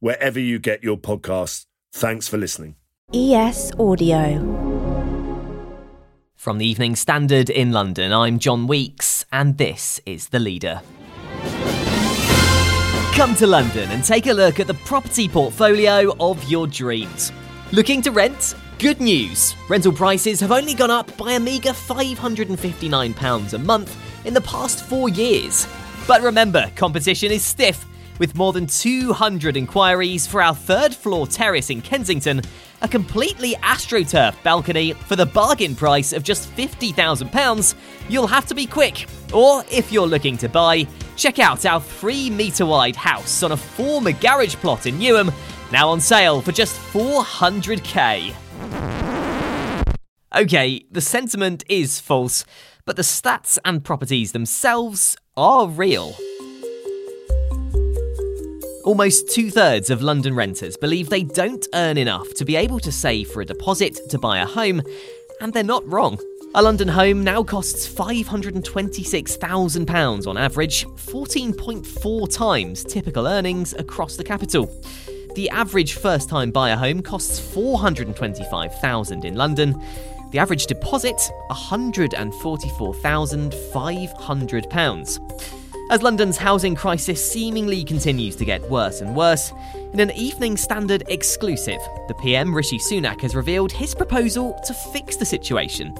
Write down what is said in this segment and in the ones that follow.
wherever you get your podcasts. Thanks for listening. ES Audio. From the Evening Standard in London, I'm John Weeks, and this is The Leader. Come to London and take a look at the property portfolio of your dreams. Looking to rent? Good news! Rental prices have only gone up by a meagre £559 a month in the past four years. But remember, competition is stiff with more than 200 inquiries for our third floor terrace in Kensington, a completely astroturf balcony for the bargain price of just £50,000, you'll have to be quick. Or if you're looking to buy, check out our 3 metre wide house on a former garage plot in Newham, now on sale for just 400k. Okay, the sentiment is false, but the stats and properties themselves are real. Almost two thirds of London renters believe they don't earn enough to be able to save for a deposit to buy a home, and they're not wrong. A London home now costs £526,000 on average, 14.4 times typical earnings across the capital. The average first time buyer home costs £425,000 in London. The average deposit, £144,500. As London's housing crisis seemingly continues to get worse and worse, in an Evening Standard exclusive, the PM Rishi Sunak has revealed his proposal to fix the situation.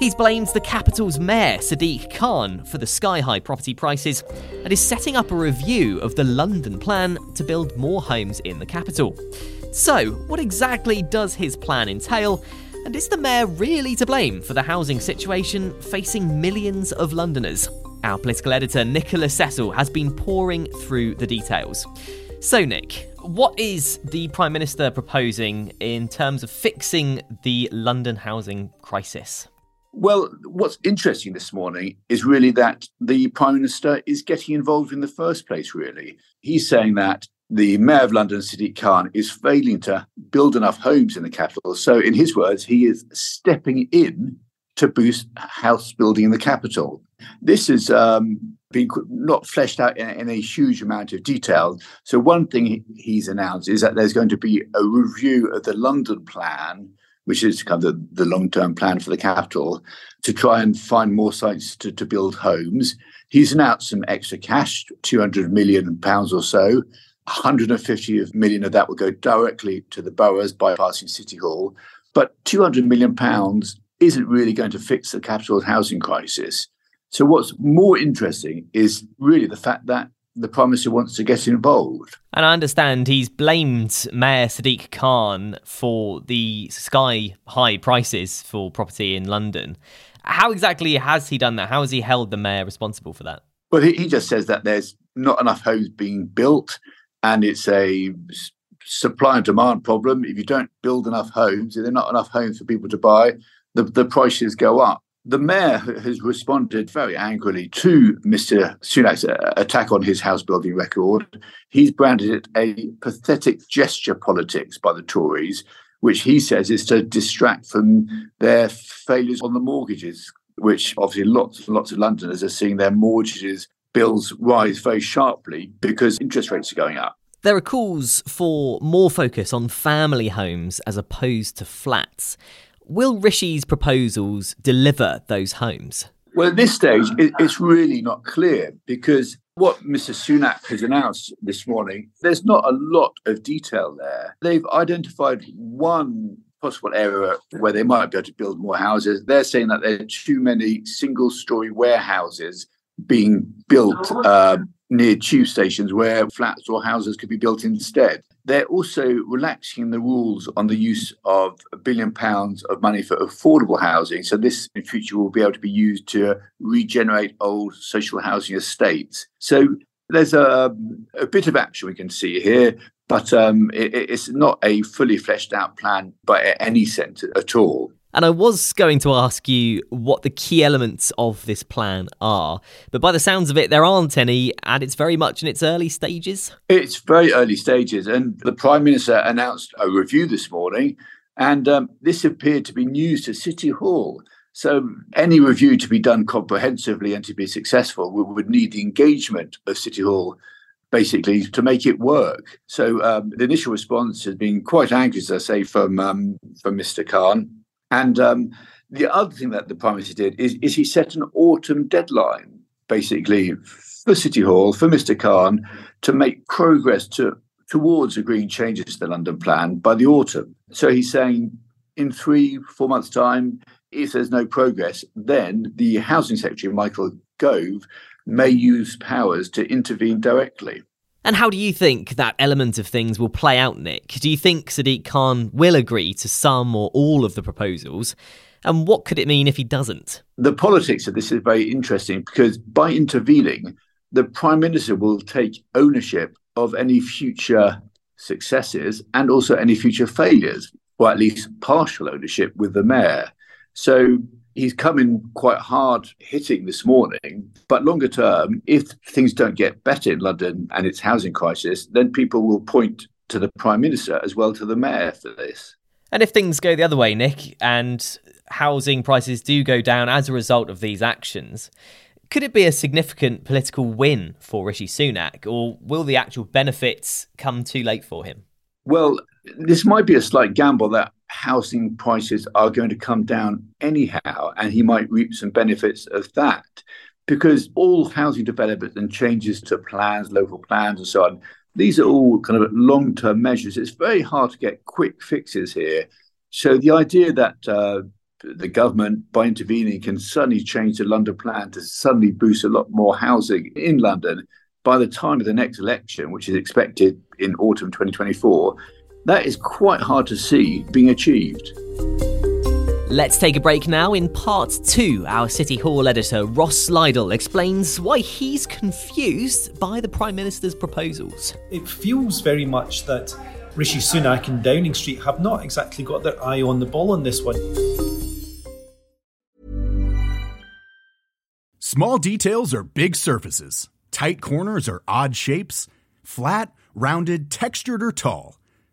He's blamed the capital's mayor, Sadiq Khan, for the sky high property prices and is setting up a review of the London plan to build more homes in the capital. So, what exactly does his plan entail? And is the mayor really to blame for the housing situation facing millions of Londoners? Our political editor, Nicholas Cecil, has been pouring through the details. So, Nick, what is the Prime Minister proposing in terms of fixing the London housing crisis? Well, what's interesting this morning is really that the Prime Minister is getting involved in the first place, really. He's saying that the Mayor of London, Sadiq Khan, is failing to build enough homes in the capital. So, in his words, he is stepping in to boost house building in the capital. This has um, been not fleshed out in, in, a huge amount of detail. So, one thing he's announced is that there's going to be a review of the London plan, which is kind of the, the long term plan for the capital, to try and find more sites to, to build homes. He's announced some extra cash, 200 million pounds or so. 150 million of that will go directly to the boroughs, bypassing City Hall. But 200 million pounds isn't really going to fix the capital housing crisis. So, what's more interesting is really the fact that the Prime Minister wants to get involved. And I understand he's blamed Mayor Sadiq Khan for the sky high prices for property in London. How exactly has he done that? How has he held the mayor responsible for that? Well, he, he just says that there's not enough homes being built and it's a supply and demand problem. If you don't build enough homes, if there are not enough homes for people to buy, the, the prices go up. The mayor has responded very angrily to Mr. Sunak's uh, attack on his house building record. He's branded it a pathetic gesture politics by the Tories, which he says is to distract from their failures on the mortgages, which obviously lots and lots of Londoners are seeing their mortgages bills rise very sharply because interest rates are going up. There are calls for more focus on family homes as opposed to flats. Will Rishi's proposals deliver those homes? Well, at this stage, it's really not clear because what Mr. Sunak has announced this morning, there's not a lot of detail there. They've identified one possible area where they might be able to build more houses. They're saying that there are too many single story warehouses being built uh, near tube stations where flats or houses could be built instead. They're also relaxing the rules on the use of a billion pounds of money for affordable housing. So, this in future will be able to be used to regenerate old social housing estates. So, there's a, a bit of action we can see here, but um, it, it's not a fully fleshed out plan by any sense at all. And I was going to ask you what the key elements of this plan are, but by the sounds of it, there aren't any, and it's very much in its early stages. It's very early stages, and the Prime Minister announced a review this morning, and um, this appeared to be news to City Hall. So, any review to be done comprehensively and to be successful would need the engagement of City Hall basically to make it work. So um, the initial response has been quite angry, as I say, from um, from Mr. Khan. And um, the other thing that the Prime Minister did is, is he set an autumn deadline, basically, for City Hall, for Mr. Khan, to make progress to, towards agreeing changes to the London plan by the autumn. So he's saying in three, four months' time, if there's no progress, then the Housing Secretary, Michael Gove, may use powers to intervene directly. And how do you think that element of things will play out, Nick? Do you think Sadiq Khan will agree to some or all of the proposals? And what could it mean if he doesn't? The politics of this is very interesting because by intervening, the Prime Minister will take ownership of any future successes and also any future failures, or at least partial ownership with the Mayor. So he's coming quite hard hitting this morning. But longer term, if things don't get better in London and its housing crisis, then people will point to the Prime Minister as well to the Mayor for this. And if things go the other way, Nick, and housing prices do go down as a result of these actions, could it be a significant political win for Rishi Sunak, or will the actual benefits come too late for him? Well, this might be a slight gamble that housing prices are going to come down anyhow, and he might reap some benefits of that. Because all housing development and changes to plans, local plans, and so on, these are all kind of long term measures. It's very hard to get quick fixes here. So the idea that uh, the government, by intervening, can suddenly change the London plan to suddenly boost a lot more housing in London by the time of the next election, which is expected in autumn 2024, that is quite hard to see being achieved. Let's take a break now. In part two, our City Hall editor Ross Lydall explains why he's confused by the Prime Minister's proposals. It feels very much that Rishi Sunak and Downing Street have not exactly got their eye on the ball on this one. Small details are big surfaces, tight corners are odd shapes, flat, rounded, textured, or tall.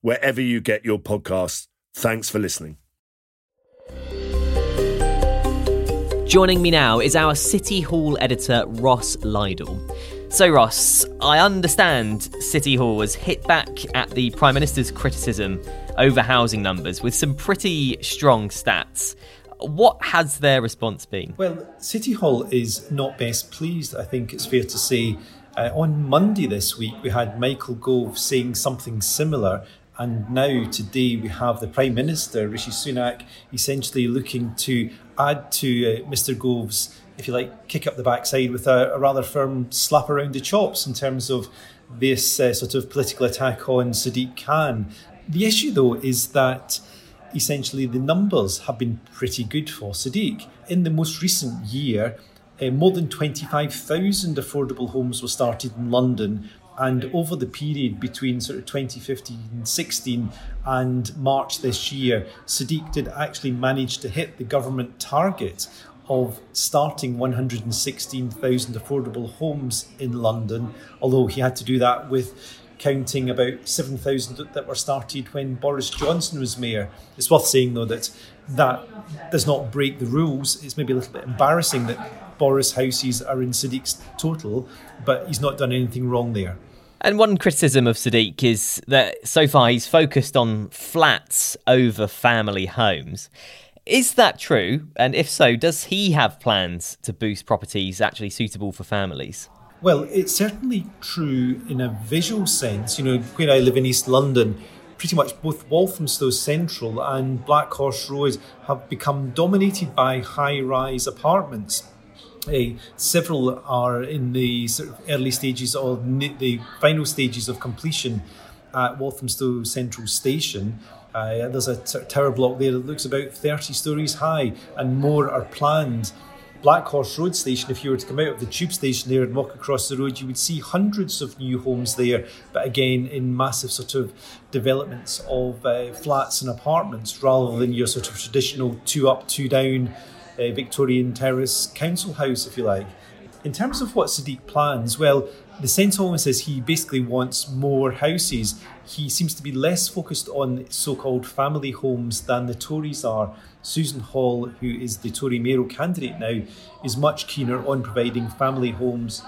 wherever you get your podcasts. Thanks for listening. Joining me now is our City Hall editor, Ross Lydall. So, Ross, I understand City Hall was hit back at the Prime Minister's criticism over housing numbers with some pretty strong stats. What has their response been? Well, City Hall is not best pleased, I think it's fair to say. Uh, on Monday this week, we had Michael Gove saying something similar and now, today, we have the Prime Minister, Rishi Sunak, essentially looking to add to uh, Mr. Gove's, if you like, kick up the backside with a, a, rather firm slap around the chops in terms of this uh, sort of political attack on Sadiq Khan. The issue, though, is that essentially the numbers have been pretty good for Sadiq. In the most recent year, uh, more than 25,000 affordable homes were started in London. And over the period between sort of 2015 and 16 and March this year, Sadiq did actually manage to hit the government target of starting 116,000 affordable homes in London, although he had to do that with counting about 7,000 that were started when Boris Johnson was mayor. It's worth saying, though, that that does not break the rules. It's maybe a little bit embarrassing that Boris houses are in Sadiq's total, but he's not done anything wrong there. And one criticism of Sadiq is that so far he's focused on flats over family homes. Is that true? And if so, does he have plans to boost properties actually suitable for families? Well, it's certainly true in a visual sense. You know, where I live in East London, pretty much both Walthamstow Central and Blackhorse Road have become dominated by high rise apartments. Uh, several are in the sort of early stages or the final stages of completion at Walthamstow Central Station. Uh, there's a t- tower block there that looks about 30 stories high, and more are planned Blackhorse Road station, if you were to come out of the tube station there and walk across the road, you would see hundreds of new homes there, but again in massive sort of developments of uh, flats and apartments rather than your sort of traditional two up, two down uh, Victorian terrace council house, if you like. In terms of what Sadiq plans, well, the sense almost says he basically wants more houses. He seems to be less focused on so called family homes than the Tories are. Susan Hall, who is the Tory mayoral candidate now, is much keener on providing family homes.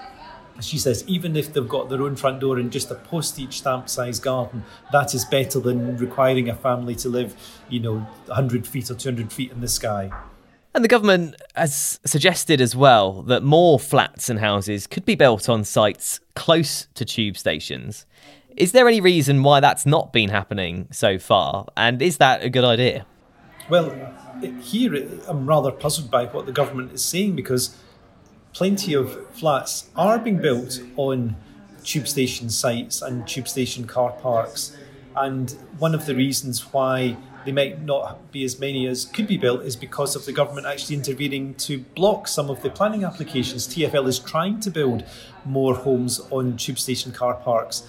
She says even if they've got their own front door and just a postage stamp size garden, that is better than requiring a family to live, you know, 100 feet or 200 feet in the sky. And the government has suggested as well that more flats and houses could be built on sites close to tube stations. Is there any reason why that's not been happening so far? And is that a good idea? Well, here I'm rather puzzled by what the government is saying because plenty of flats are being built on tube station sites and tube station car parks. And one of the reasons why they might not be as many as could be built is because of the government actually intervening to block some of the planning applications. TFL is trying to build more homes on tube station car parks.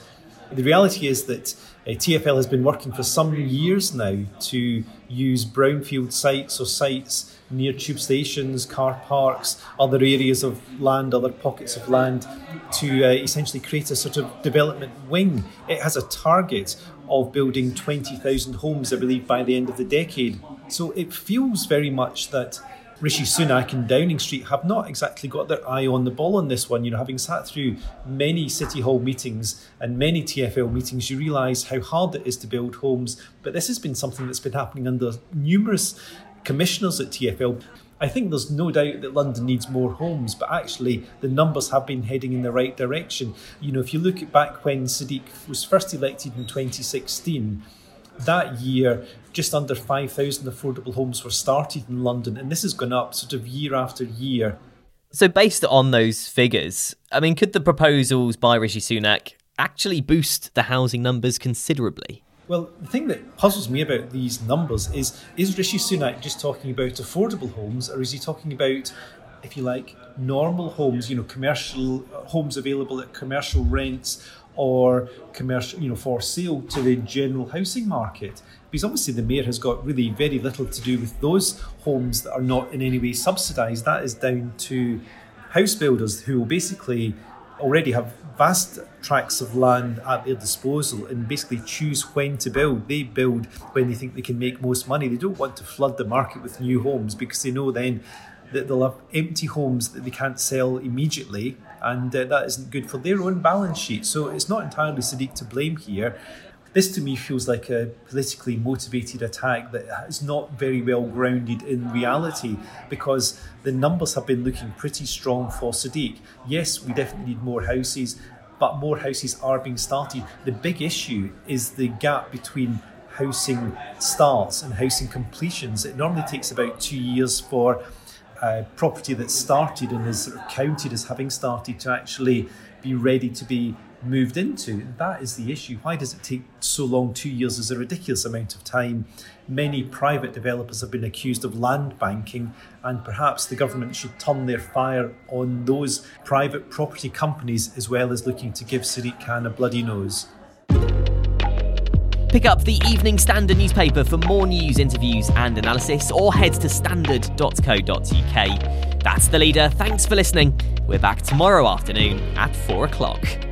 The reality is that uh, TFL has been working for some years now to use brownfield sites or sites near tube stations, car parks, other areas of land, other pockets of land to uh, essentially create a sort of development wing. It has a target of building 20,000 homes, I believe, by the end of the decade. So it feels very much that Rishi Sunak and Downing Street have not exactly got their eye on the ball on this one. You know, having sat through many City Hall meetings and many TFL meetings, you realise how hard it is to build homes. But this has been something that's been happening under numerous commissioners at TFL. I think there's no doubt that London needs more homes, but actually the numbers have been heading in the right direction. You know, if you look back when Sadiq was first elected in 2016, that year just under 5,000 affordable homes were started in London, and this has gone up sort of year after year. So, based on those figures, I mean, could the proposals by Rishi Sunak actually boost the housing numbers considerably? Well, the thing that puzzles me about these numbers is is Rishi Sunak just talking about affordable homes or is he talking about, if you like, normal homes, you know, commercial uh, homes available at commercial rents or commercial, you know, for sale to the general housing market? Because obviously the mayor has got really very little to do with those homes that are not in any way subsidised. That is down to house builders who will basically already have vast tracts of land at their disposal and basically choose when to build. They build when they think they can make most money. They don't want to flood the market with new homes because they know then that they'll have empty homes that they can't sell immediately, and uh, that isn't good for their own balance sheet. So it's not entirely Sadiq to blame here. This to me feels like a politically motivated attack that is not very well grounded in reality because the numbers have been looking pretty strong for Sadiq. Yes, we definitely need more houses, but more houses are being started. The big issue is the gap between housing starts and housing completions. It normally takes about two years for a property that started and is sort of counted as having started to actually be ready to be moved into. That is the issue. Why does it take so long? Two years is a ridiculous amount of time. Many private developers have been accused of land banking, and perhaps the government should turn their fire on those private property companies as well as looking to give Sadiq Khan a bloody nose. Pick up the Evening Standard newspaper for more news, interviews, and analysis, or head to standard.co.uk. That's the leader. Thanks for listening. We're back tomorrow afternoon at 4 o'clock.